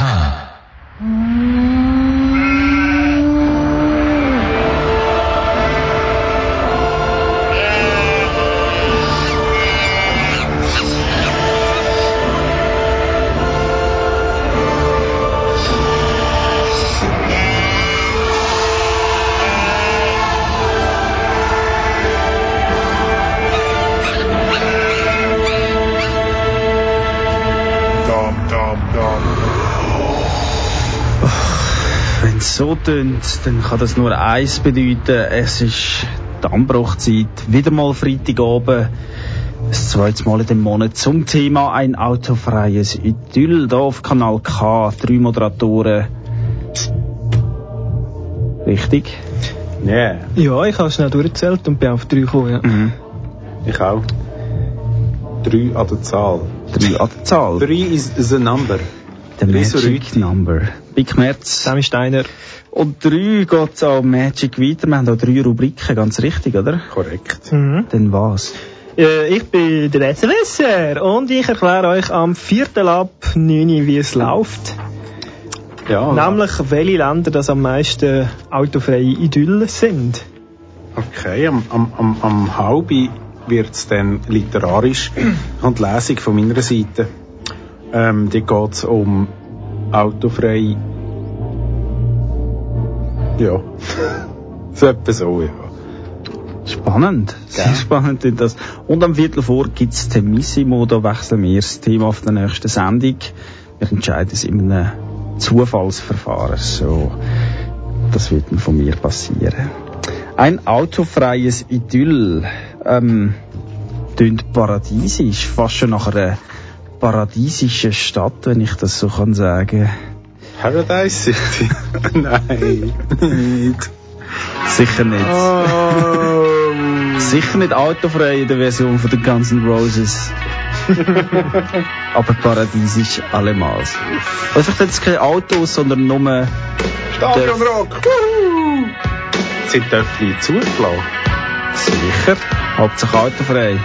K. so tönt, dann kann das nur eins bedeuten. Es ist die Anbruchzeit. Wieder mal Freitagabend. Das zweite Mal in dem Monat zum Thema ein autofreies Idyll. Hier auf Kanal K. Drei Moderatoren. Richtig? Yeah, Ja, ich habe schnell durchgezählt und bin auf drei gekommen, ja. Mhm. ich auch. Drei an der Zahl. Drei an der Zahl. Three is the number. Drei so Magic. Number. Big Merz. Sammy Steiner. Und drei geht auch Magic weiter. Wir haben auch drei Rubriken, ganz richtig, oder? Korrekt. Mhm. Dann was? Äh, ich bin der SLSR und ich erkläre euch am 4. ab 9 Uhr, wie es läuft. Ja, Nämlich, welche Länder das am meisten autofreie Idylle sind. okay. Am, am, am, am halbi wird es dann literarisch und Lesung von meiner Seite. Ähm, die geht es um autofrei. Ja. so etwa so, ja. Spannend. Sehr spannend ist das. Und am Viertel vor gibt es Temissimo, da wechseln wir das Thema auf der nächsten Sendung. Wir entscheiden es in einem Zufallsverfahren. So, das wird von mir passieren. Ein autofreies Idyll. Ähm, tönt paradiesisch, fast schon nach einer paradiesischen Stadt, wenn ich das so kann sagen. Paradise City? Nein, nicht. Sicher nicht. Oh. Sicher nicht autofrei in der Version von den Guns N' Roses. Aber paradiesisch allemals. Also vielleicht jetzt keine Autos, sondern nur Stadionrock! Sind die Töffli zugelassen? sicher. Hauptsache autofrei.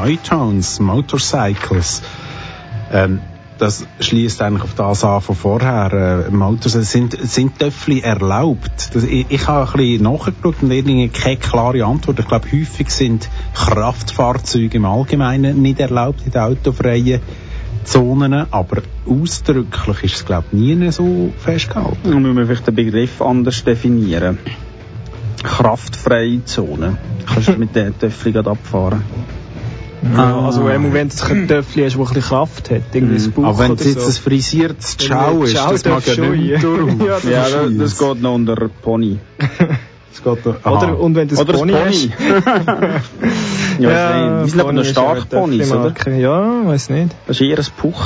Neutones, Motorcycles. Ähm, das schließt eigentlich auf das an von vorher. Äh, Motors sind, sind Töffli erlaubt. Das, ich, ich habe ein bisschen nachgeschaut und irgendwie keine klare Antwort. Ich glaube, häufig sind Kraftfahrzeuge im Allgemeinen nicht erlaubt in den autofreien Zonen, aber ausdrücklich ist es, glaube ich, nie so festgehalten. Dann müssen wir vielleicht den Begriff anders definieren. Kraftfreie Zone. Kannst du mit den Töffel gerade abfahren? Ja, also wenn du ein Töffel hast, das ein bisschen Kraft hat, irgendwie das Buch Aber wenn es jetzt so. ein frisiertes Ciao ist, Ciao das mag ja nicht durch. ja. Ja, Ja, das, das geht noch unter Pony. Das geht noch. Oder, und wenn du das Oder das Pony, Pony. hast. ja, die sind aber noch stark Ponys, oder? Ja, weiß nicht. Das ist eher ein Puch.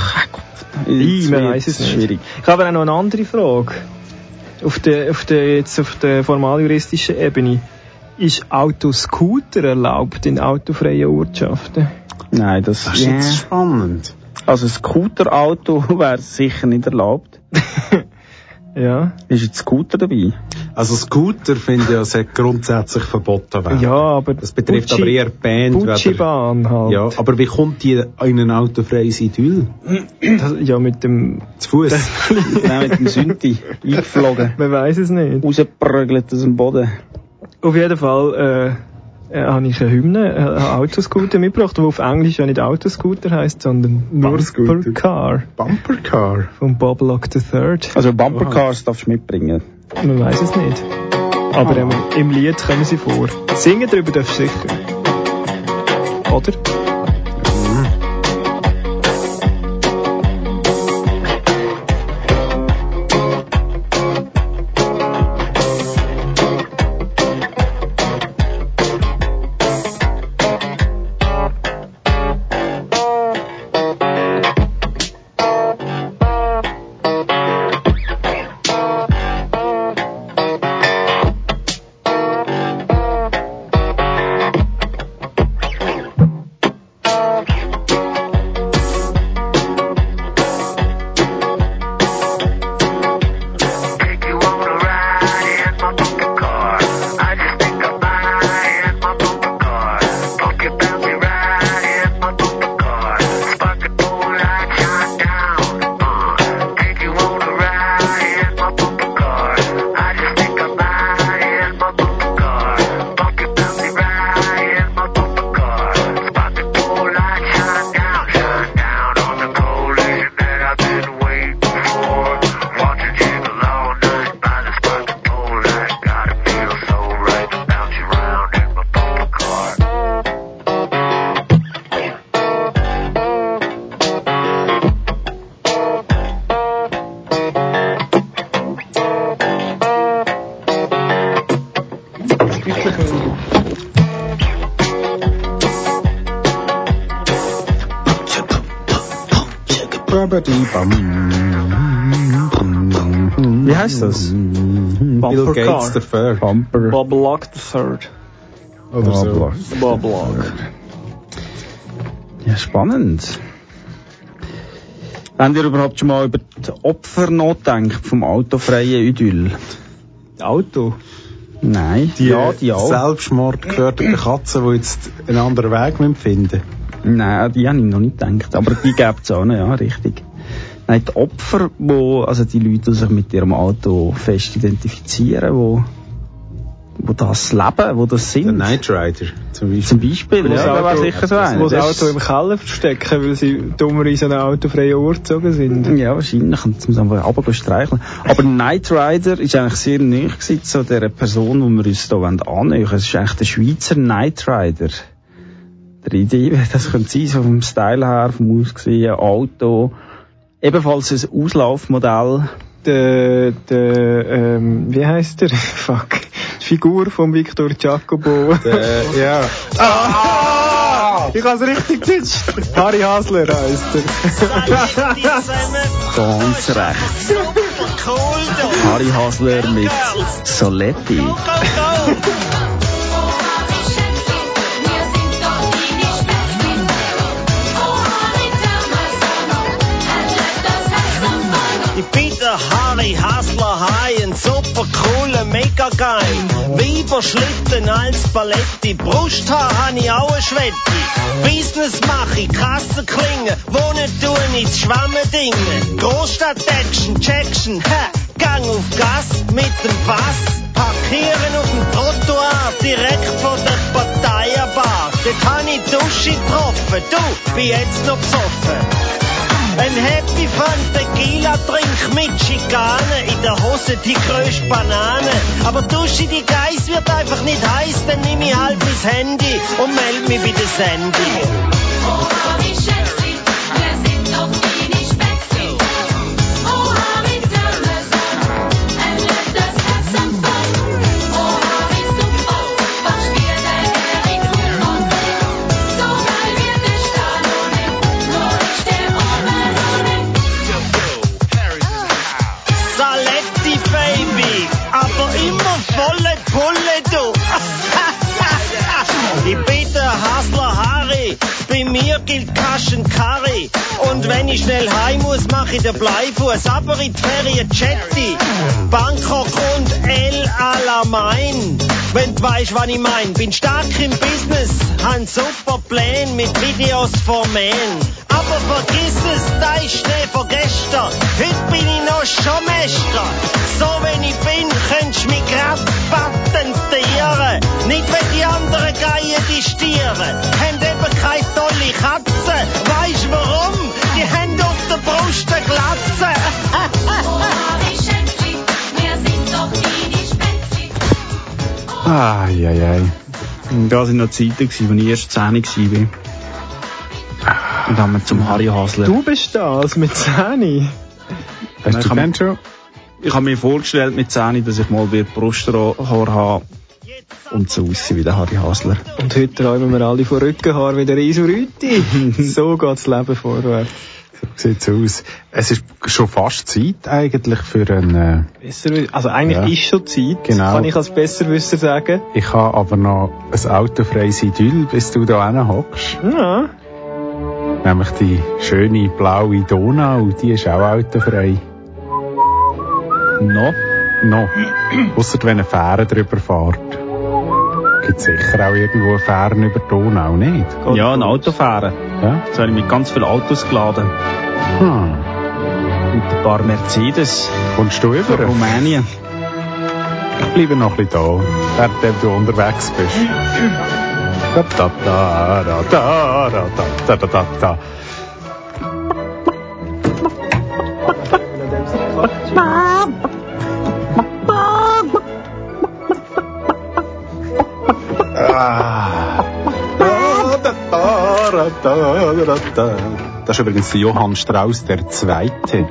Ich, man weiß es nicht. Schwierig. Ich habe auch noch eine andere Frage. Auf der, auf der, jetzt auf der formaljuristischen Ebene. Ist Autoscooter erlaubt in autofreien Ortschaften? Nein, das, Das ist ja. jetzt spannend. Also ein Scooterauto wäre sicher nicht erlaubt. Ja. Ist ein Scooter dabei? Also Scooter finde ich, ja, sollte grundsätzlich verboten werden. Ja, aber. Das betrifft Bucci- aber eher die Band. Bucci-Bahn halt. Ja, aber wie kommt die in ein autofreies Idyll? Das, ja, mit dem. Zu Fuß. Nein, mit dem Synthi. Eingeflogen. Man weiß es nicht. Rausgeprügelt aus dem Boden. Auf jeden Fall äh, äh, habe ich eine Hymne, äh, einen Autoscooter mitgebracht, der auf Englisch ja nicht Autoscooter heißt, sondern Bumscooter. Bumper Car Bumpercar. von Bob Lock III. Also Bumpercars darfst du mitbringen. Man weiß es nicht. Aber ähm, im Lied kommen sie vor. Singen darüber darfst du sicher. Oder? Wie heißt das? Bill Gates Car. the Third. Bumper. Bob Lock III. Oder so. Bob Lock. Ja, spannend. Habt ihr überhaupt schon mal über die Opfer nachgedacht vom autofreien Idyll? Auto. Nein. Die, ja, die auch. selbstmordgefährdeten Katzen, die jetzt einen anderen Weg müssen finden Nein, die habe ich noch nicht gedacht. Aber die gibt es auch noch, ja, richtig. Nein, die Opfer, wo, also die Leute, die sich mit ihrem Auto fest identifizieren, wo, wo das leben, wo das Der sind. Knight Rider zum Beispiel. Zum Beispiel, Wo das ja, wäre Auto- sicher so Wo einer. das Auto im Keller verstecken, weil sie dummer in so einen autofreien Ort gezogen sind. Ja, wahrscheinlich. Und zum einfach runter streicheln. Aber Knight Rider ist eigentlich sehr nahe gewesen zu der Person, die wir uns hier annähern wollen. Es ist eigentlich der Schweizer Knight Rider. Der Idee, das könnte sein, so vom Style her, vom Aussehen, Auto. Ebenfalls ein Auslaufmodell. Der, der, ähm, wie heißt der? Fuck. Die Figur von Victor Jacobo. Äh, ja. Ich hab's richtig getitscht. Harry Hasler heisst er. Ganz recht. Harry Hasler mit Soletti. Ich bin der Harry Hassler Hai, ein super super cool, mega geil. Weiber schlitten als Paletti, Brusthaar han ich auch eine Schwette. Business mach ich, Kassen klingen, wohnen tun ich Schwammendingen. Großstadt-Action, Jackson, ha, Gang auf Gas mit dem Fass. Parkieren auf dem Trottoir, direkt vor der Parteienbar. Dort han ich Dusche getroffen, du, bin jetzt noch besoffen. Ein Happy Fun Tequila Trink mit Schikane, in der Hose die größte Banane. Aber Dusche die Geiss wird einfach nicht heiß, dann nimm ich halt mein Handy und meld mich bei der Sandy. Oha, wie gilt Kaschen Curry. Und wenn ich schnell heim muss, mach ich den Bleifuß, aber in die Ferien Jetty. Bangkok und El Alamein. Wenn du weißt, was ich mein. Bin stark im Business, han super Pläne mit Videos vermählen. Aber vergiss es, da ist Schnee von gestern. Heute bin ich noch schon Meister. So wenn ich bin, könntest du mich grad patentieren. Nicht wenn die anderen Geien die Stiere. Haben eben keine tolle Katze. Weisst warum? Die haben auf der Brust eine Glatze. Ah, ja, ja. Da sind noch Zeiten, als ich erst 10 war. Und dann haben wir zum Harry Hasler. Du bist das, mit Zähne. Hast Ich du schon? Ich habe mir vorgestellt mit 10, dass ich mal wieder Brusthaar habe und so aussehen wie der Harry Hasler. Und heute träumen wir alle von Rückenhaar wie der Isu Rüti. so geht das Leben vorwärts. So sieht's aus. Es ist schon fast Zeit eigentlich für einen... Äh, Besser, also eigentlich Ja. ist schon Zeit, Genau. kann ich als Besserwisser sagen. ich habe aber noch ein autofreies Idyll, bis du da hockst. Ja. Nämlich die schöne blaue Donau, die ist auch autofrei. No? No. Ausser wenn eine Fähre drüber fährt. Gibt sicher auch irgendwo Fähren über die Donau, nicht? Ja, ein Autofahren. Ja? Das habe ich mit ganz vielen Autos geladen. Hm. Mit ein paar Mercedes Kommst du von über? Rumänien. Ich bleibe noch ein bisschen da, während du unterwegs bist. Da, da, da, da, da, da, da, da, da, da. Ah. Da, da, da, da, da, da. Das ist übrigens Johann Strauss der Zweite.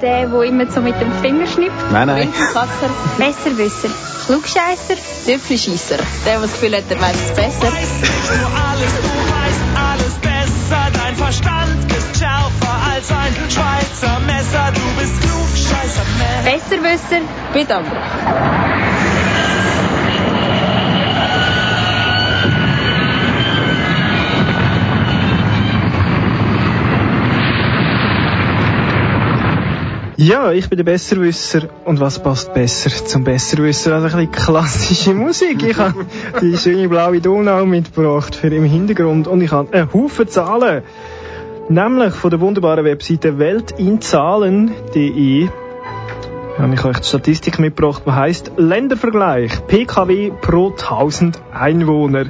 Der, der immer so mit dem Finger schnippt. Nein, nein. Katzer. Besserwisser. Klugscheisser. Tüpfelscheisser. Der, der das Gefühl hat, der weiß es besser. Du alles, du weißt alles besser. Dein Verstand ist schärfer als ein Schweizer Messer. Du bist klug, scheißer Mensch. Besserwisser. Bitte Ja, ich bin der Besserwisser. Und was passt besser zum Besserwisser als ein bisschen klassische Musik? Ich habe die schöne blaue Donau mitgebracht für im Hintergrund und ich habe einen Haufen Zahlen. Nämlich von der wunderbaren Webseite weltinzahlen.de habe ich euch die Statistik mitgebracht, die heisst Ländervergleich PKW pro 1000 Einwohner.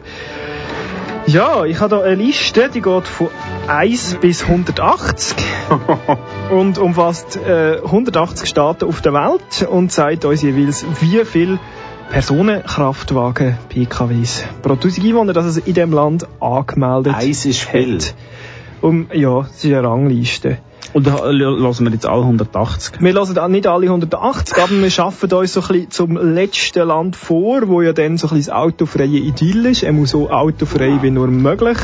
Ja, ich habe da eine Liste, die geht von 1 bis 180 und umfasst äh, 180 Staaten auf der Welt und zeigt uns jeweils, wie viel Personenkraftwagen PKWs pro 1000 Einwohner, dass es in dem Land angemeldet Eins ist viel. Um, ja, es ist eine Rangliste. Und lassen wir jetzt alle 180. Wir auch nicht alle 180, aber wir schaffen uns so ein bisschen zum letzten Land vor, wo ja dann so ein bisschen das autofreie Idyll ist. Er muss so autofrei wie nur möglich.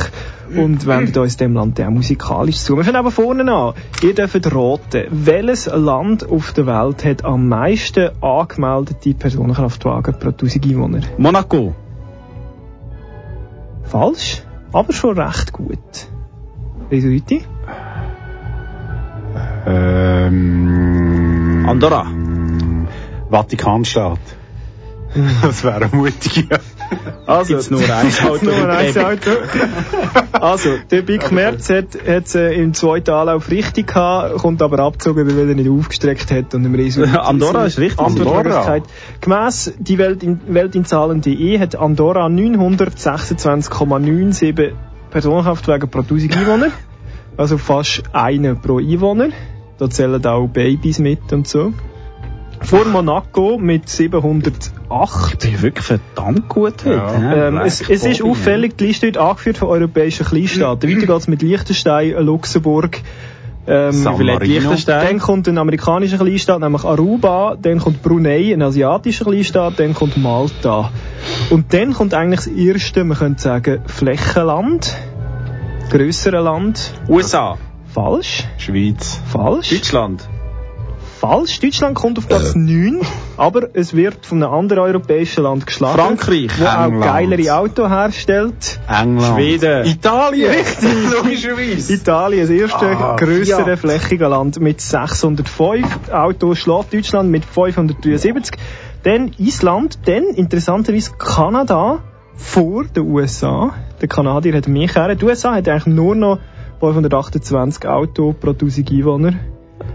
Und wenden uns dem Land auch musikalisch zu. Wir fangen aber vorne an. Ihr dürft raten, welches Land auf der Welt hat am meisten angemeldete Personenkraftwagen pro 1000 Einwohner? Monaco. Falsch, aber schon recht gut. Resulti? Ähm, Andorra. Vatikanstaat. Das wäre mutig. Also, Gibt's nur ein Auto. nur ein Auto. Also, der Big Merz hat es äh, im zweiten Anlauf richtig gehabt, kommt aber abgezogen, weil er nicht aufgestreckt hat und im Riesen. Andorra ist richtig. Antwortmöglichkeit. Gemäss die Welt in, Welt in Zahlen.de hat Andorra 926,97 Personenkraftwagen pro 1000 Einwohner. Also fast eine pro Einwohner. Da zählen auch Babys mit und so. Vor Monaco mit 708. Die wirklich verdammt gut heute. Ja. Ähm, es, es ist auffällig, die Liste wird angeführt von europäischen Kleinstaaten. Weiter geht's mit Liechtenstein, Luxemburg. Ähm, Vielleicht. Liechtenstein. dann kommt ein amerikanischer Kleinstaat, nämlich Aruba. Dann kommt Brunei, ein asiatischer Kleinstaat. Dann kommt Malta. Und dann kommt eigentlich das erste, man könnte sagen, Flächenland. Grössere Land. USA. Falsch. Schweiz. Falsch. Deutschland. Falsch. Deutschland kommt auf Äh. Platz 9, aber es wird von einem anderen europäischen Land geschlagen. Frankreich. Wo auch England. geilere Autos herstellt. England. Schweden. Italien. Richtig. Logischerweise. Italien, das erste Ah, grössere ja. flächige Land mit 605 Autos, schlägt Deutschland mit 573. Dann Island, dann interessanterweise Kanada vor den USA. Der Kanadier hat mehr Kehren. Die USA hat eigentlich nur noch 528 Autos pro 1000 Einwohner.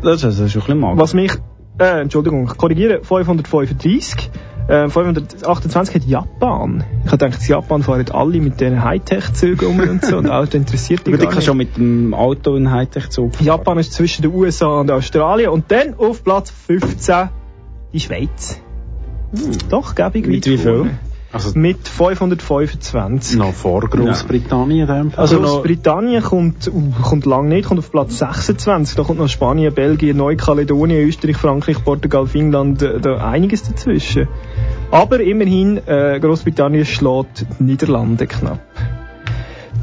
Das ist also schon ein bisschen mager. Was mich, äh, Entschuldigung, ich korrigiere, 535. Äh, 528 hat Japan. Ich habe gedacht, Japan fahren alle mit diesen Hightech-Zügen um und so und Auto interessiert die Aber ich kann schon mit dem Auto in Hightech-Zug. Japan ist zwischen den USA und Australien und dann auf Platz 15 die Schweiz. Doch, gäbig Mit weit wie viel? Also Mit 525. noch vor Großbritannien. in dem Fall. Also noch- Großbritannien kommt, uh, kommt lang nicht, kommt auf Platz 26. Da kommt noch Spanien, Belgien, Neukaledonien, Österreich, Frankreich, Portugal, Finnland, äh, da einiges dazwischen. Aber immerhin, äh, Großbritannien schlägt die Niederlande knapp.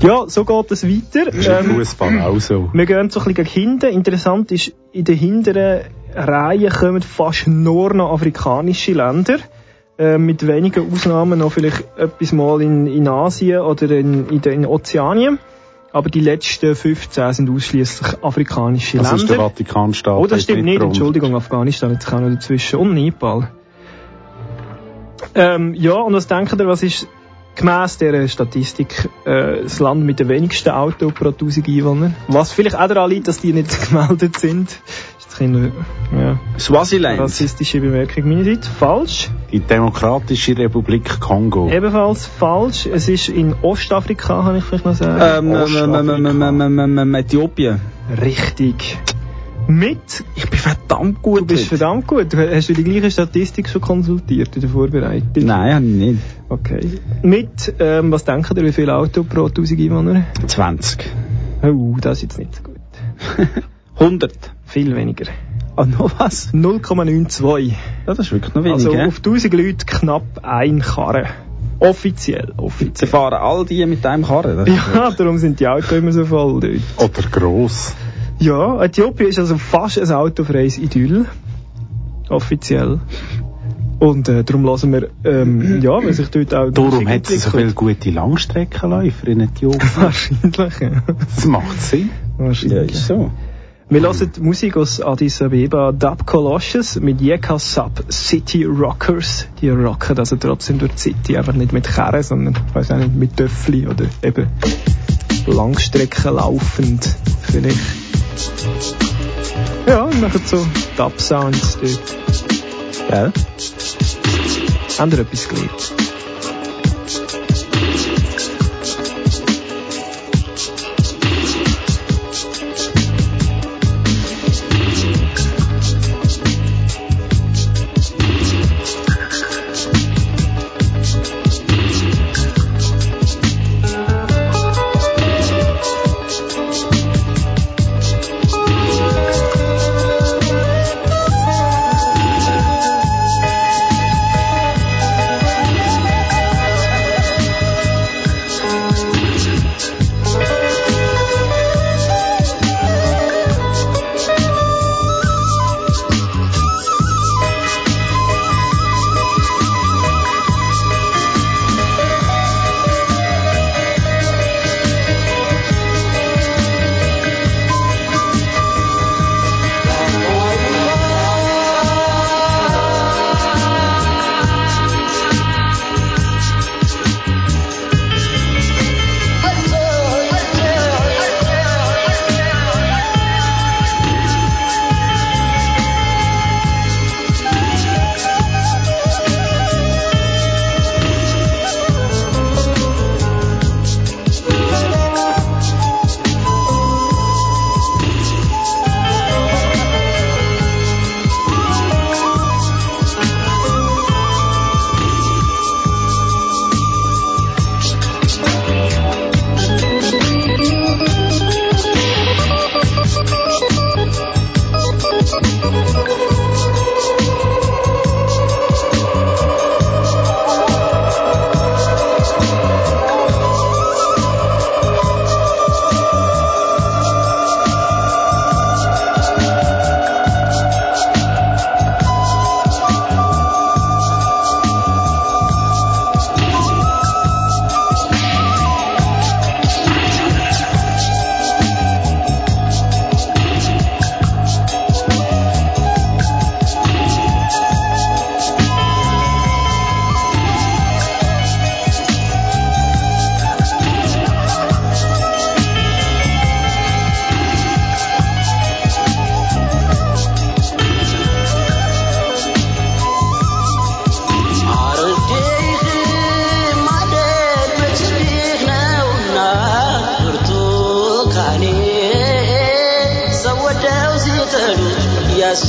Ja, so geht es weiter. ist im Ähm, Fußball auch so. wir gehen so ein bisschen gegen hinten. Interessant ist, in den hinteren Reihen kommen fast nur noch afrikanische Länder. Äh, mit wenigen Ausnahmen noch vielleicht etwas mal in, in Asien oder in, in, in Ozeanien. Aber die letzten 15 sind ausschließlich afrikanische Das ist der Länder. Vatikanstaat. Oh, das stimmt nicht. Entschuldigung, Afghanistan jetzt auch noch dazwischen. Und Nepal. Ähm, ja, und was denkt ihr, was ist gemäss dieser Statistik äh, das Land mit den wenigsten Autos pro 1000 Einwohner? Was vielleicht auch daran liegt, dass die nicht gemeldet sind. Ist jetzt ein bisschen, ja, Swaziland. rassistische Bemerkung meinerseits. Falsch. Die Demokratische Republik Kongo. Ebenfalls falsch. Es ist in Ostafrika, kann ich vielleicht noch sagen. Ähm, ähm, ähm, ähm, ähm, ähm, ähm, ähm, Äthiopien. Richtig. Mit Ich bin verdammt gut Du bist verdammt gut. Hast du die gleiche Statistik schon konsultiert in der Vorbereitung? Nein, hab ich nicht. Okay. Mit, ähm, was denken ihr, wie viel Auto pro 1000 Einwohner? 20. Oh, das ist jetzt nicht so gut. 100. Viel weniger. Ah, noch was? 0,92. Ja, das ist wirklich noch Also gell? auf 1000 Leute knapp ein Karren. Offiziell, Sie offiziell. fahren all die mit einem Karren. Ja, darum sind die Autos immer so voll dort. Oder gross. Ja, Äthiopien ist also fast ein autofreies Idyll. Offiziell. Und äh, darum lassen wir, ähm, ja, weil sich dort auch... Darum hat es so viele gute Langstreckenläufer in Äthiopien. Wahrscheinlich, ja. Das macht Sinn. Ja, Wahrscheinlich. ist so. Wir hören die Musik aus Addis Abeba, Dub Colossus mit Yeka Sub City Rockers. Die rocken also trotzdem durch die City, einfach nicht mit Kerren, sondern, ich weiß auch nicht, mit Töffli oder eben Langstrecken laufend vielleicht. Ja, und machen so Dub-Sounds dort. Gell? Haben ihr etwas gelernt?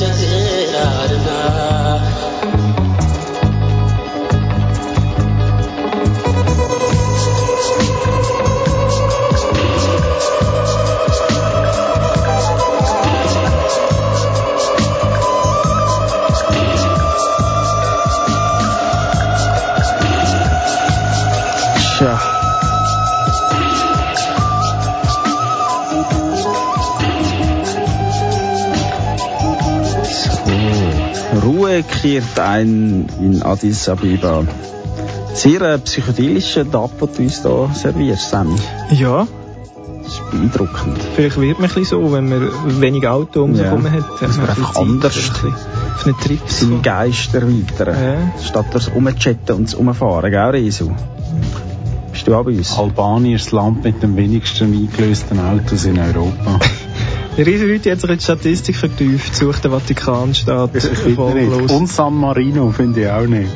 questions Ruhe kehrt ein in Addis Abeba. Sehr äh, psychedelischer Tag, den du uns hier servierst, Sammy. Ja, Das ist beeindruckend. vielleicht wird man ein bisschen so, wenn man wenig Auto um sich Ja. herum hat. Das hat wäre man einfach anders. ein bisschen- Auf einen Trip zu Seinen kommen. Geist erweitern. Ja. Statt das Umchatten und das Umfahren, gell, Resu? Bist du auch bei uns? Albanien ist das Land mit den wenigsten eingelösten Autos in Europa. Der Riese heute hat sich in die Statistik vertieft, sucht der Vatikanstaat Ich finde nicht. Und San Marino finde ich auch nicht.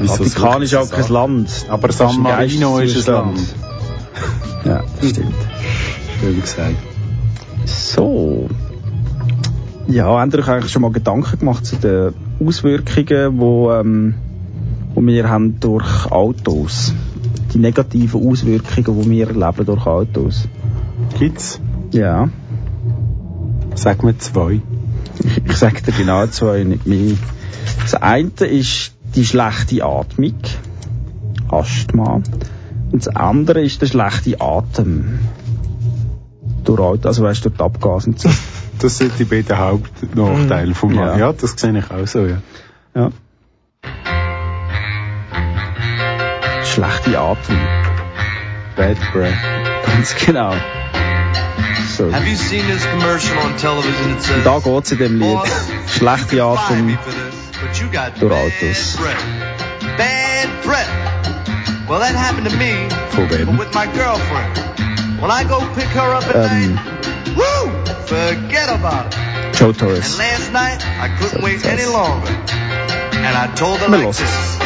Wieso Vatikan ist auch kein an? Land. Aber San ist Marino ist ein Land. Geisteszustand. Ja, das stimmt. Schön gesagt. So. Ja, habt ihr euch eigentlich schon mal Gedanken gemacht zu den Auswirkungen, wo, ähm, wo wir haben durch Autos? Die negativen Auswirkungen, die wir erleben durch Autos. Gibt's? Ja, Sag mir zwei. ich, sage dir genau zwei, nicht mehr. Das eine ist die schlechte Atmung, Asthma. Und das andere ist der schlechte Atem. Durch also weißt du, durch die Abgase und so. Das sind die beiden Hauptnachteile vom Ja. Mann. Ja, das sehe ich auch so, ja. Ja. Schlechte Atem. Bad breath. Ganz genau. So. Have you seen this commercial on television that says, Da geht's in dem Lied. Schlechte Atem. me for this, but you got durch bad Autos. breath. Bad breath. Well, that happened to me, Von wem? with my girlfriend. When I go pick her up at Ähm, night, woo, forget about it. Joe And last night, I couldn't So wait any longer. And I told her like this.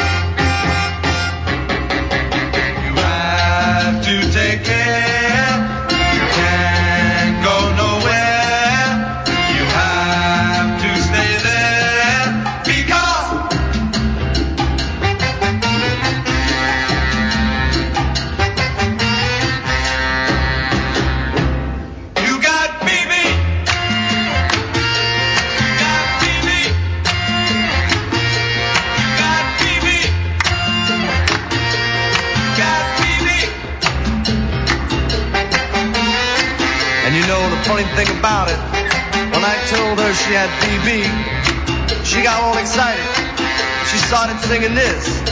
You know the funny thing about it, when I told her she had BB, she got all excited. She started singing this.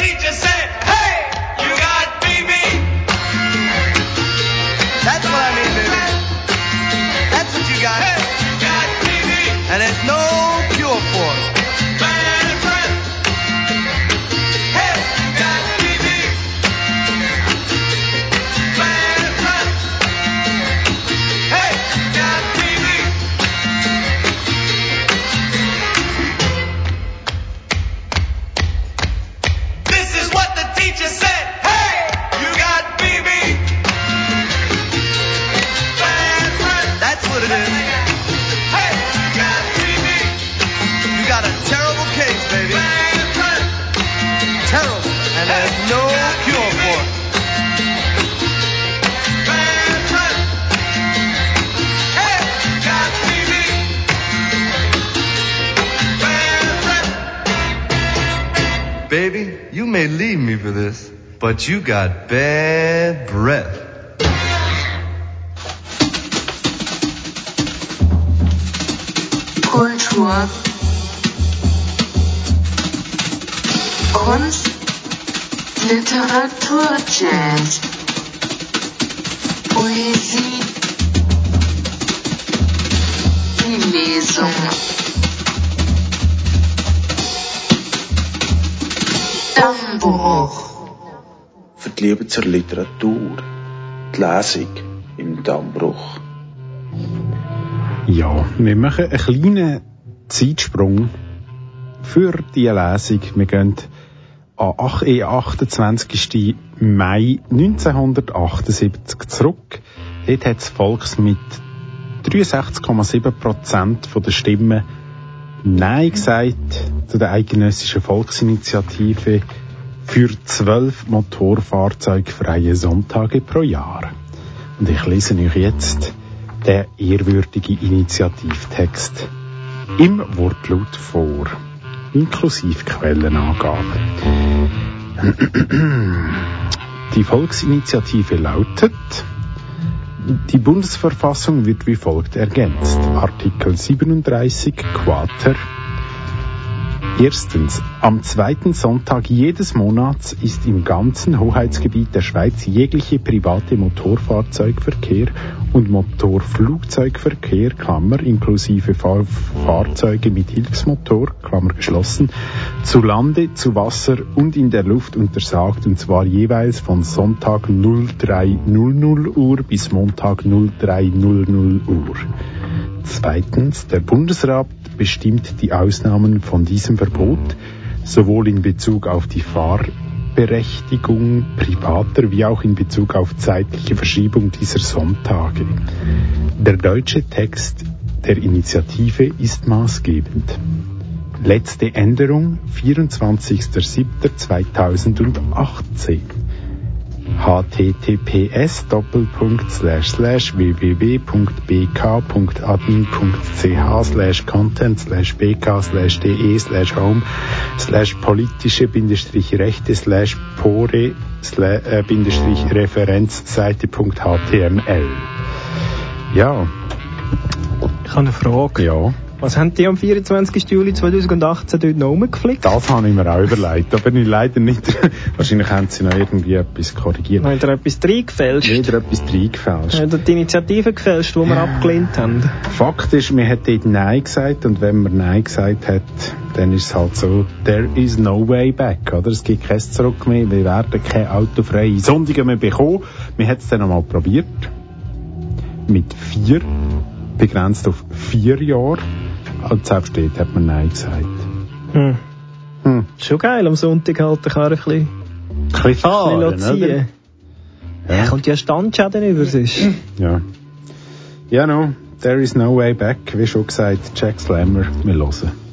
Teacher said. But you got bad breath. Kultur. Kunst, Literatur, Jazz, Poesie, die Liebe zur Literatur, die Lesung im Dammbruch. Ja, wir machen einen kleinen Zeitsprung für diese Lesung. Wir gehen an ach- eh, 28. Mai 1978 zurück. Dort hat das Volk mit 63,7% der Stimmen Nein gesagt zu der eidgenössischen Volksinitiative für zwölf motorfahrzeugfreie Sonntage pro Jahr. Und ich lese euch jetzt den ehrwürdigen Initiativtext im Wortlaut vor, inklusive Quellenangaben. Die Volksinitiative lautet, die Bundesverfassung wird wie folgt ergänzt. Artikel 37 Quater. Erstens. Am zweiten Sonntag jedes Monats ist im ganzen Hoheitsgebiet der Schweiz jegliche private Motorfahrzeugverkehr und Motorflugzeugverkehr, Klammer, inklusive Fahr Fahrzeuge mit Hilfsmotor, Klammer geschlossen, zu Lande, zu Wasser und in der Luft untersagt, und zwar jeweils von Sonntag 03.00 Uhr bis Montag 03.00 Uhr. Zweitens, der Bundesrat bestimmt die Ausnahmen von diesem Verbot, sowohl in Bezug auf die Fahrberechtigung privater wie auch in Bezug auf zeitliche Verschiebung dieser Sonntage. Der deutsche Text der Initiative ist maßgebend. Letzte Änderung 24.07.2018 https www.bk.admin.ch slash content slash bk slash de slash home slash politische bindestrich rechte slash pore äh, bindestrich referenzseite.html Ja, Ich habe eine Frage. ja. Was haben die am 24. Juli 2018 dort noch rumgeflickt? Das habe ich mir auch überlegt, aber ich leider nicht. Wahrscheinlich haben sie noch irgendwie etwas korrigiert. Haben da etwas reingefälscht? Wieder etwas reingefälscht. Haben da die Initiative gefälscht, die wir abgelehnt haben? Fakt ist, wir haben dort Nein gesagt und wenn man Nein gesagt hat, dann ist es halt so, there is no way back, oder? Es gibt kein Zurück mehr, wir werden keine autofreie Sonntage mehr bekommen. Wir haben es dann einmal probiert. Mit vier, begrenzt auf vier Jahre. Und selbst dort hat man Nein gesagt. Hm. Hm. Schon geil, am Sonntag halt den Karren ein bisschen, Ein bisschen ein fahren, bisschen ziehen. Ja. Kommt ja Standschäden über sich. Ja. Ja, no, there is no way back. Wie schon gesagt, Jack Slammer, wir hören.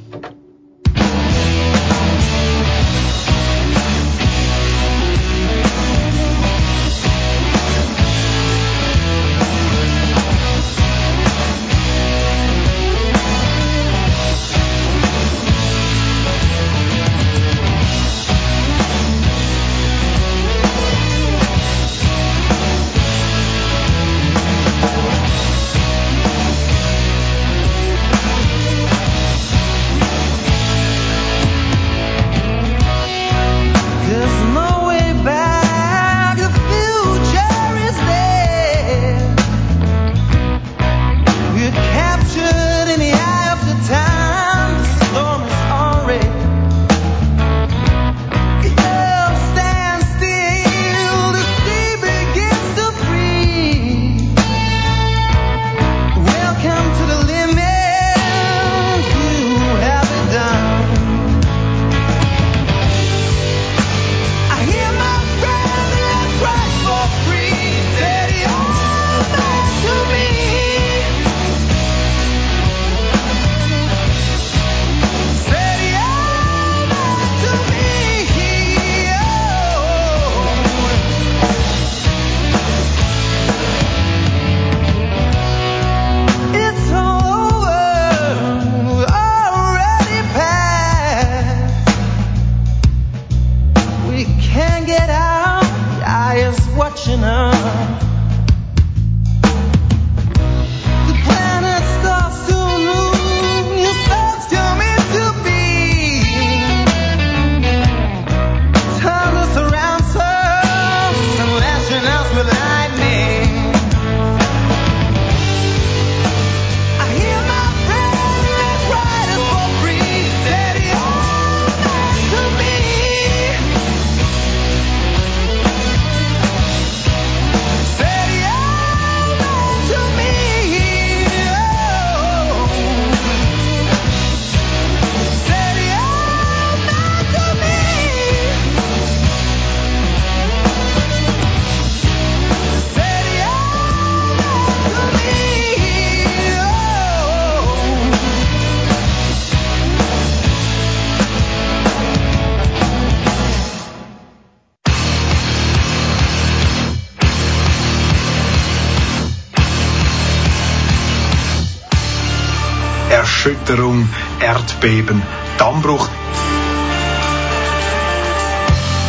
Erdbeben, Dammbruch.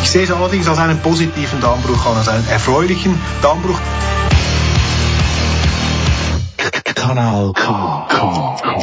Ich sehe es allerdings als einen positiven Dammbruch an, als einen erfreulichen Dammbruch. Kanal K. All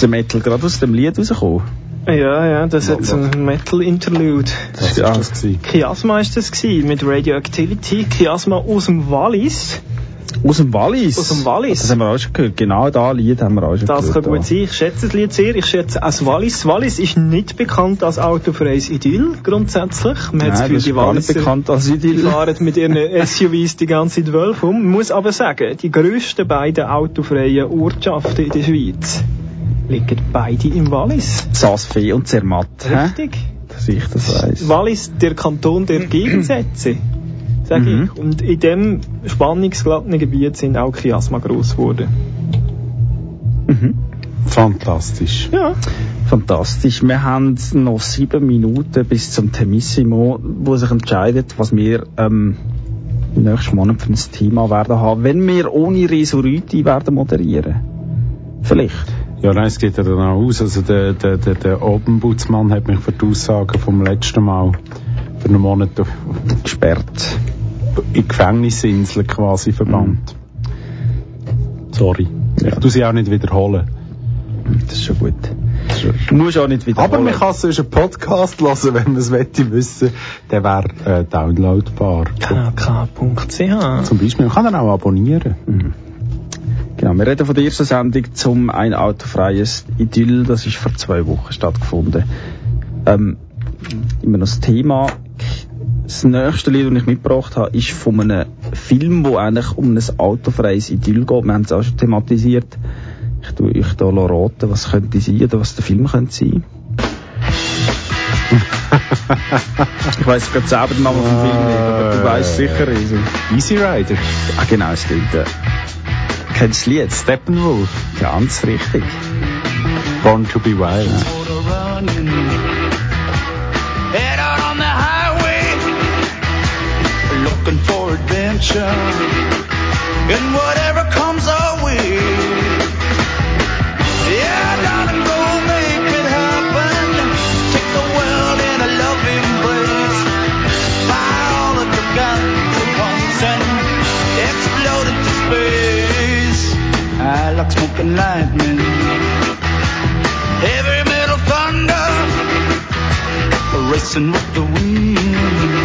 Ist der Metal gerade aus dem Lied rausgekommen? Ja, ja, das ist jetzt ein Metal-Interlude. Das war das gewesen. Chiasma ist das gewesen, mit Radioactivity. Chiasma aus dem Wallis. Aus dem Wallis? Aus dem Wallis. Das haben wir auch schon gehört. Genau das Lied haben wir auch schon Das gehört. kann gut sein. Ich schätze das Lied sehr. Ich schätze auch das Wallis. Wallis ist nicht bekannt als autofreies Idyll, grundsätzlich. Man hat das Nein, Gefühl, das die ist gar nicht Walliser bekannt als die Idyll. fahren mit ihren SUVs die ganze Zeit Wölfe um. Man muss aber sagen, die grössten beiden autofreien Ortschaften in der Schweiz liegen beide im Wallis. Saasfee und Zermatt. hä? Richtig. Dass ich das weiss. Wallis, der Kanton der Gegensätze, sage Mhm. ich. Und in dem spannungsglatten Gebiet sind auch Chiasma gross geworden. Mhm. Fantastisch. Ja. Fantastisch. Wir haben noch sieben Minuten bis zum Temissimo, wo sich entscheidet, was wir ähm, nächsten Monat für ein Thema werden haben, wenn wir ohne Resuriti werden moderieren. Vielleicht. Ja, nein, es geht ja dann auch aus. Also der, der, der, der Ombudsmann hat mich für die Aussagen vom letzten Mal für einen Monat gesperrt. In Gefängnisinsel quasi verbannt. Sorry. Ich tu sie auch nicht wiederholen. Das ist schon gut. Du musst auch nicht wiederholen. Aber man kann sonst einen Podcast hören, wenn man es wissen. Der wäre äh, downloadbar. kk.ch Zum Beispiel. Man kann ihn auch abonnieren. Genau, wir reden von der ersten Sendung zum ein autofreies Idyll. Das ist vor zwei Wochen stattgefunden. Ähm, immer noch das Thema. Das nächste Lied, das ich mitgebracht habe, ist von einem Film, wo eigentlich um ein autofreies Idyll geht. Wir haben es auch schon thematisiert. Ich tue euch da raten, was könnte sein oder was der Film könnte sein. ich weiss gerade selber den Namen vom Film nicht, aber du weißt sicher. Easy Rider. Ah, genau, stimmt. Kennst du das Lied? Steppenwolf. Ganz richtig. Born to be Wild. And whatever comes our like smoking lightning. Heavy metal thunder, racing with the wind.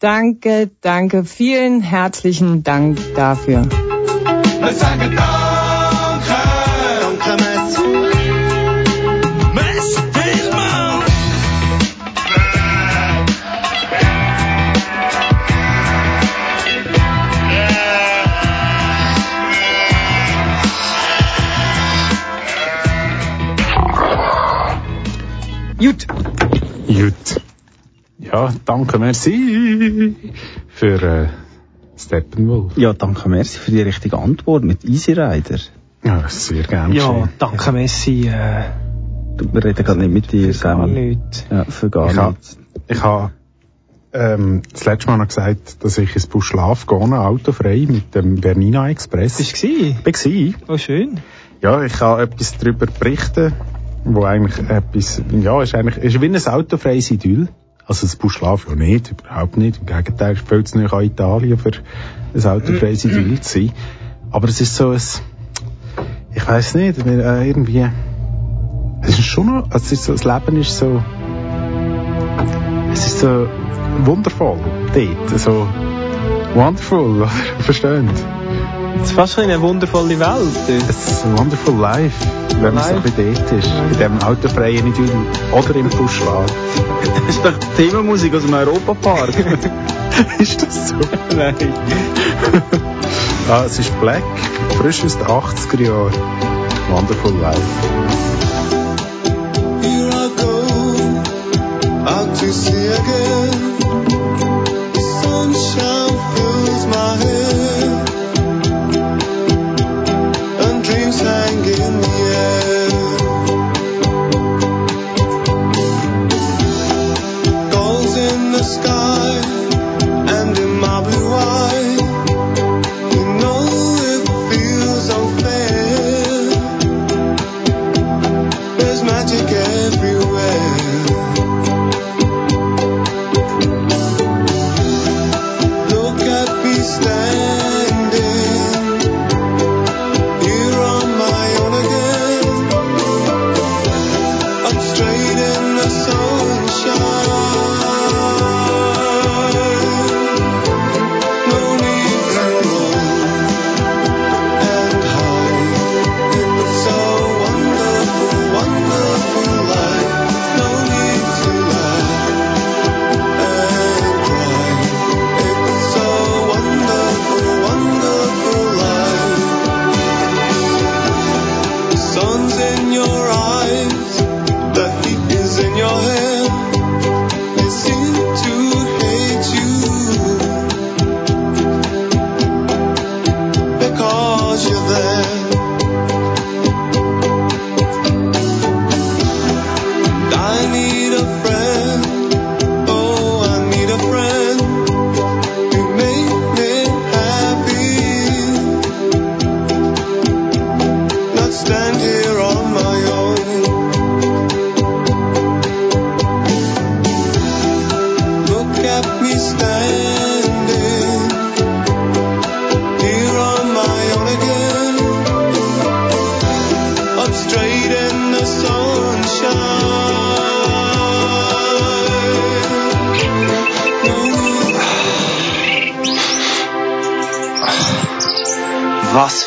Danke, danke, vielen herzlichen Dank dafür. Gut. Gut. Ja, danke, merci für äh, Steppenwolf. Ja, danke merci für die richtige Antwort mit Easy Rider. Ja, sehr gerne. Ja, danke Messi. Äh, Du, wir reden gerade nicht mit dir, gar Sammy. nicht. Ja, für gar Ich habe nichts. ich ha, ähm, das letzte Mal noch gesagt, dass ich ins Buschlaf gehe, autofrei, mit dem Bernina Express. Bist du gewesen? Ich war. Oh, schön. Ja, ich kann etwas darüber berichten, wo eigentlich etwas, ja, ist eigentlich, ist wie ein autofreies Idyll. Also das Buschlaf ja nicht, überhaupt nicht. Im Gegenteil, ist viel zu nahe an Italien, für ein autofreies Idyll zu sein. Aber es ist so ein, ich weiß nicht, äh, irgendwie, es ist schon noch, es ist so, das Leben ist so, es ist so wundervoll dort, so wonderful, oder? Verstehend? Es ist fast eine wundervolle Welt. Es ist ein wonderful life, wenn man so ein bisschen dort ist, in diesem autofreien Idyll oder im Buschlaf. Das ist doch die Themenmusik aus dem Europapark. ist das so? Nein. ah, es ist Black, frisch aus den 80er Jahren. Wonderful life. Here I go out to sea again.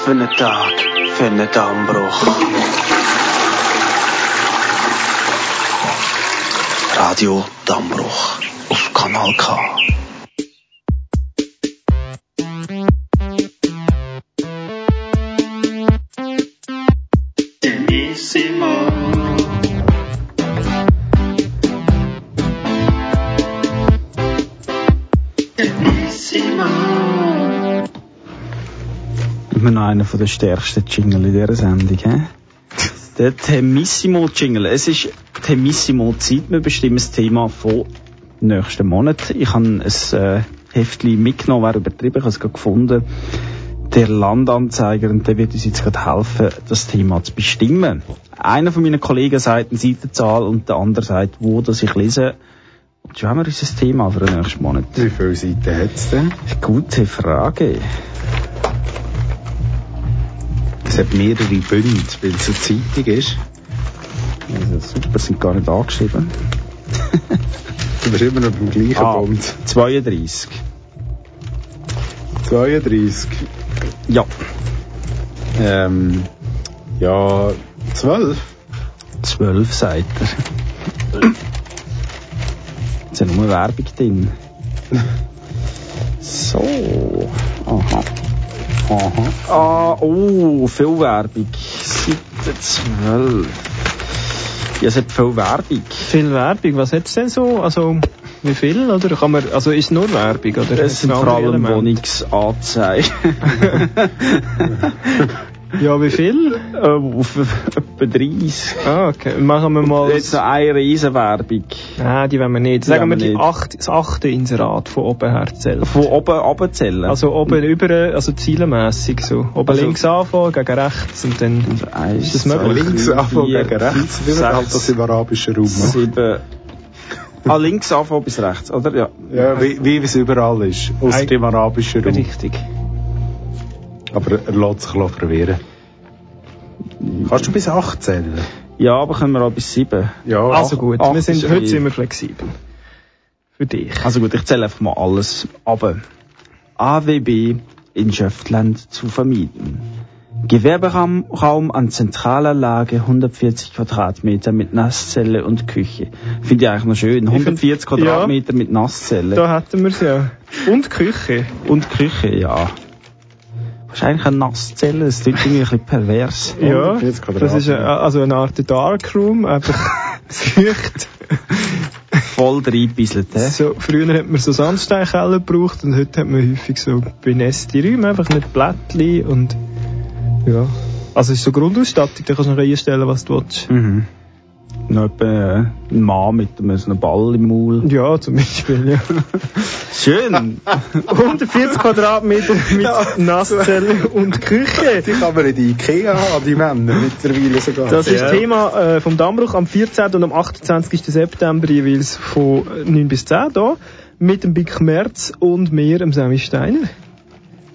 Für ein Tag für einen Dammbruch. Radio Dammbruch auf Kanal K. einer der stärksten Jingle in dieser Sendung, hä? Der Temissimo-Jingle. Es ist Temissimo-Zeit. Wir bestimmen das Thema von nächsten Monat. Ich habe ein äh, Heftchen mitgenommen, wäre übertrieben, ich habe es gerade gefunden. Der Landanzeiger, und der wird uns jetzt gerade helfen, das Thema zu bestimmen. Einer von meinen Kollegen sagt eine Seitenzahl und der andere sagt, wo das ich lese. Und schon haben wir unser Thema für den nächsten Monat. Wie viele Seiten hat es denn? Gute Frage. Es hat mehrere Bünde, weil es eine Zeitung ist. Also super, sind gar nicht angeschrieben. Du bist immer noch beim gleichen Ah, Bund. 32. 32. Ja. Ähm, ja, 12. 12 Seiten. Jetzt ist nur Werbung drin. So. Aha. Aha. Ah, oh, viel Werbung. Seite 12. Ja, es hat viel Werbung. Viel Werbung, was hat's denn so? Also, wie viel? Oder kann man, also ist es nur Werbung? Oder Es sind vor allem? Wohnungsanzeigen. Ja, wie viel? Äh, auf etwa 30. Ah, okay. Machen wir mal... Jetzt noch eine Riesenwerbung. Nein, die wollen wir nicht. Sagen wir die acht, das achte Inserat von oben her zählen. Von oben runterzählen. Also oben über, also zielmässig so. Oben Also- links anfangen, gegen rechts und dann... Also eins, Ist das möglich? zwei, Links drei, anfangen vier, gegen rechts, fünf, wie man halt sechs, das im arabischen Raum macht. sieben. Ah, links anfangen bis rechts, oder? Ja. Ja, wie, wie es überall ist, Eig- im arabischen Raum. Richtig. Aber er lässt sich verwehren. Kannst du bis 8 zählen? Ja, aber können wir auch bis sieben. Ja, Also gut, wir sind, heute viel. sind wir flexibel. Für dich. Also gut, ich zähle einfach mal alles ab. AWB in Schöftland zu vermieten. Gewerberaum Raum an zentraler Lage, 140 Quadratmeter mit Nasszelle und Küche. Finde ich eigentlich noch schön. 140 find- Quadratmeter mit Nasszelle. Da hätten wir es ja. Und Küche. Und Küche, ja. Wahrscheinlich eine Nasszelle, das klingt irgendwie ein bisschen pervers. Ja, 140 das ist eine, also eine Art Darkroom, einfach das Licht. Voll reingebisselt, hä? So, früher hat man so Sandsteinkeller gebraucht und heute hat man häufig so beneste Räume, einfach mit Blättchen und ja. Also es ist so Grundausstattung, da kannst du noch einstellen, was du willst. Mhm. Noch etwa äh, ein Mann mit einem, Ball im Maul. Ja, zum Beispiel, ja. Schön! 140 Quadratmeter mit Nasszelle und Küche. Die kann man in die Ikea haben, die Männer mittlerweile sogar. Das ist Ja. Thema äh, vom Dammbruch am 14. und am 28. September jeweils von 9 bis 10 da mit dem Bick Merz und mir, dem Sammy Steiner.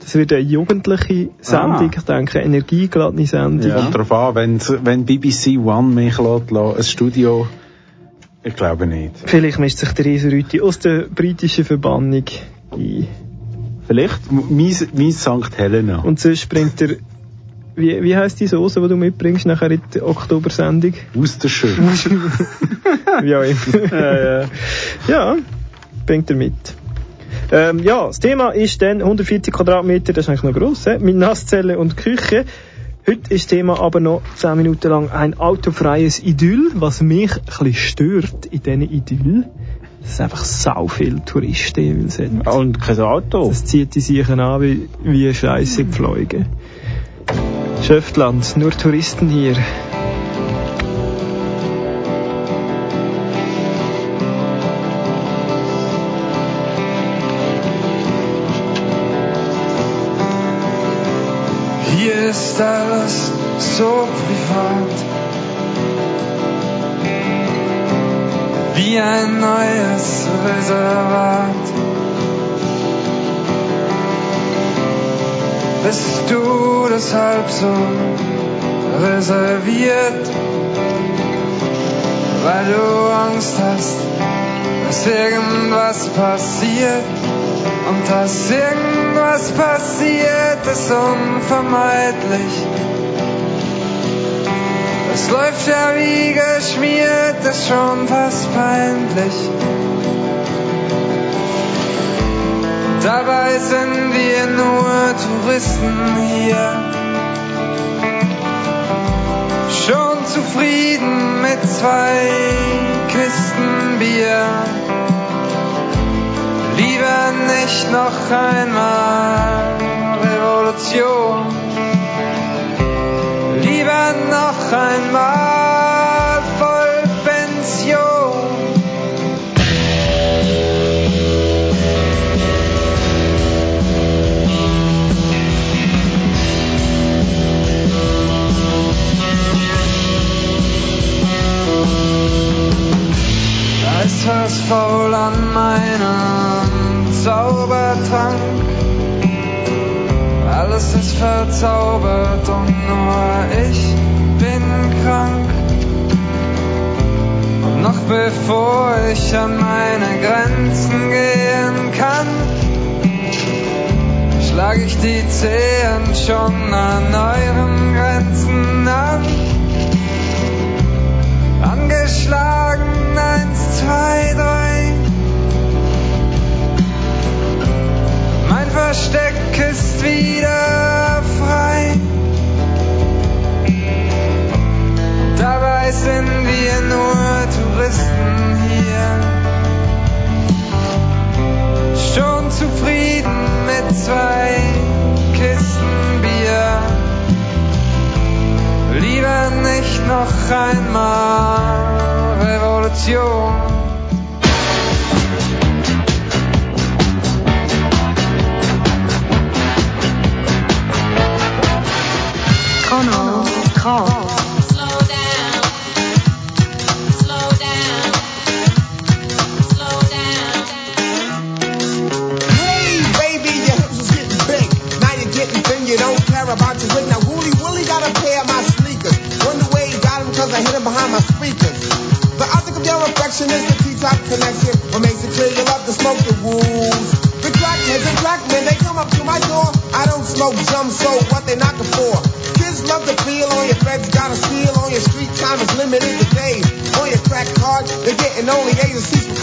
Das wird eine jugendliche Sendung, Ah. ich denke, eine energiegeladene Sendung. Ja. Kommt darauf an, wenn's- wenn BBC One mich lässt, ein Studio, ich glaube nicht. Vielleicht mischt sich der Riesenrüti aus der britischen Verbannung ein. Vielleicht? Mein, mein St. Helena. Und sonst bringt er, wie, wie heisst die Soße, die du mitbringst nachher in der Oktobersendung? Aus der Schön. Wie auch immer. ja, bringt er mit. Ähm, ja, das Thema ist dann 140 Quadratmeter, das ist eigentlich noch gross, he? mit Nasszelle und Küche. Heute ist das Thema aber noch 10 Minuten lang ein autofreies Idyll, was mich ein bisschen stört in diesen Idyll. Dass es einfach sau viele Touristen jeweils hat. Und kein Auto. Das zieht die sich an wie, wie Scheiße Pfleuge. Schöftland, nur Touristen hier. Ist alles so privat. Wie ein neues Reservat. Bist du deshalb so reserviert? Weil du Angst hast, dass irgendwas passiert und dass irgendwas was passiert, ist unvermeidlich. Es läuft ja wie geschmiert, ist schon fast peinlich. Dabei sind wir nur Touristen hier. Schon zufrieden mit zwei Kisten Bier. Lieber nicht noch einmal Revolution. Lieber noch einmal Vollpension. Da ist was faul an meinem Zaubertrank. Alles ist verzaubert und nur ich bin krank. Und noch bevor ich an meine Grenzen gehen kann, schlag ich die Zehen schon an euren Grenzen an. Angeschlagen, eins, zwei, drei. Versteck ist wieder frei. Dabei sind wir nur Touristen hier. Schon zufrieden mit zwei Kisten Bier. Lieber nicht noch einmal Revolution.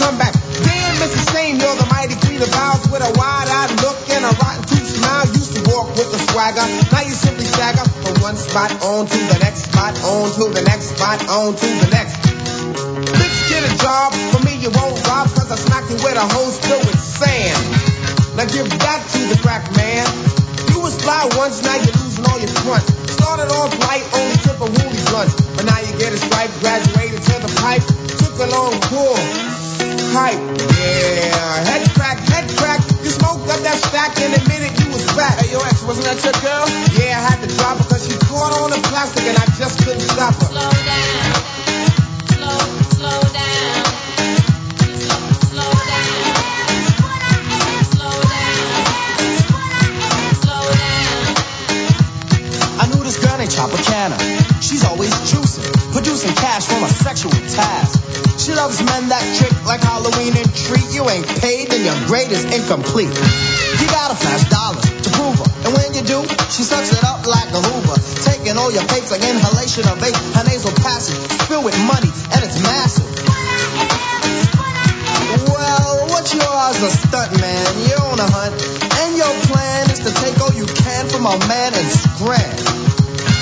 For comeback. Damn, Mrs. Sane, you're the mighty queen of vows with a wide-eyed look and a rotten tooth smile. Used to walk with a swagger, now you simply stagger from one spot on to the next spot, on to the next spot, on to the you a man and scram.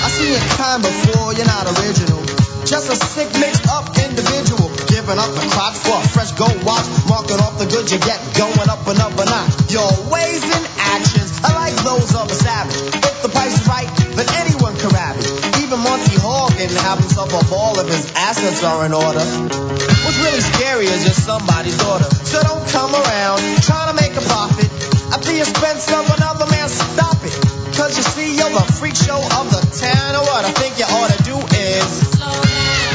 I seen your kind before, you're not original. Just a sick mixed up individual. Giving up the crotch for a fresh gold watch. Marking off the goods you get, going up and up a notch. Your ways and actions are like those of a savage. If the price is right, then anyone can ravage. Even Monty Hall can have himself a ball if his assets are in order. What's really scary is you're somebody's daughter. So don't come around trying to make a profit at the expense of another man. Stop it. Cause you see, you're the freak show of the town. And what I think you ought to do is.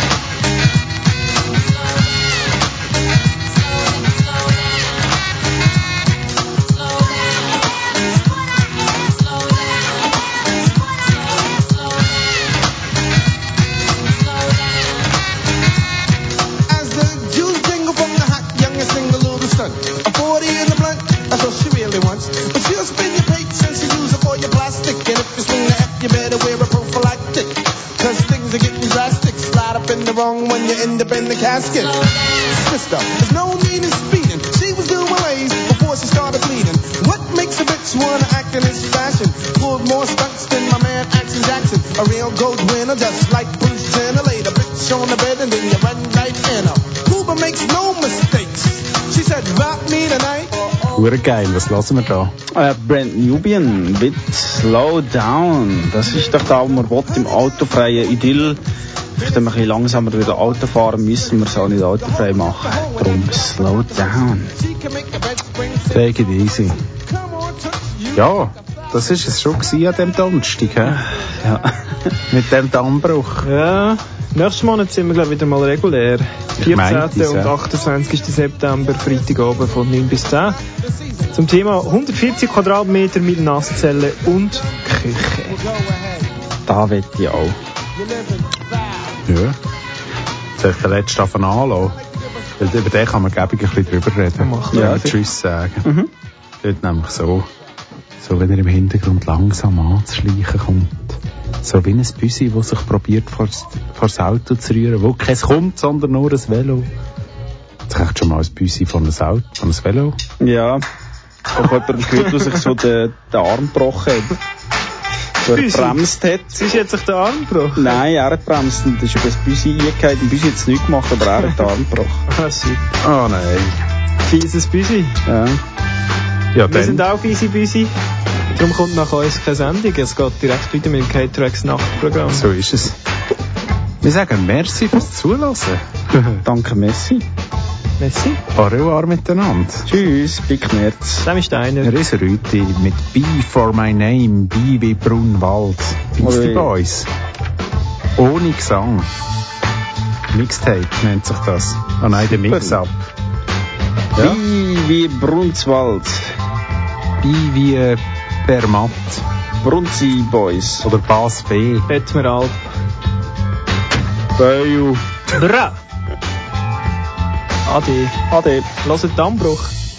Wrong when you end up in the casket. Sister, there's no need in speeding. She was doing ways before she started bleeding. What makes a bitch wanna act in this fashion? Pulled more stunts than my man Action Jackson. A real gold winner, just like Bruce Jenner. Laid a bitch on the bed and then you run right in her. Cuba makes no mistakes. She said, rock me tonight. Hure geil, was lassen wir da? Äh, Brand Nubian mit Slow Down. Das ist doch da, wo man will, im autofreien Idyll. Vielleicht wenn wir ein bisschen langsamer wieder Auto fahren, müssen wir es auch nicht autofrei machen. Darum Slow Down. Take it easy. Ja, das ist es schon gewesen an dem Donnerstag, hä? Ja. Mit dem Dammbruch. Ja, nächsten Monat sind wir glaube ich wieder mal regulär. Ich 14. meinte es, und ja. 28. September, Freitagabend von 9 bis 10. Zum Thema 140 Quadratmeter mit Nasszelle und Küche. Da wette ich auch. Ja. Soll ich den letzten davon anlassen? Weil über den kann man, ich, ein bisschen drüber reden. Mach ja, das. Tschüss sagen. Mhm. Dort nämlich so, so wenn er im Hintergrund langsam anzuschleichen kommt. So wie ein Büsi, das sich probiert, vor vor das Auto zu rühren, wo keins kommt, sondern nur ein Velo. Jetzt kriegst du schon mal ein Büsi von einem Auto, von einem Velo. Ja. Ich habe jemanden gehört, der sich so den, den Arm gebrochen hat. Er bremst hat. Ist jetzt sich der Arm gebrochen. Nein, er hat bremst und ist über das Büsi eingefallen. Der Büsi hat es nicht gemacht, aber er hat den Arm gebrochen. Ah. Oh nein. Fieses Büsi. Ja. Ja, Wir dann. sind auch Easy Büsi. Darum kommt nach uns keine Sendung. Es geht direkt weiter mit dem K-Tracks Nachtprogramm. So ist es. Wir sagen merci fürs Zulassen. Danke, Messi. Merci. Au revoir miteinander. Tschüss, Big Merz. Sam ist einer. Er ist Rüti mit B for my name, B wie Brunwald. Beastie. Boys. Ohne Gesang. Mixtape nennt sich das. Ah nein, der Mix-Up. Ja. Wie, wie Brunswald. B wie äh, Bermatt. Brunzi Boys. Oder Bass B. Bettmeralp. Bayou. Bra. Ade. Ade. Hört Dammbruch.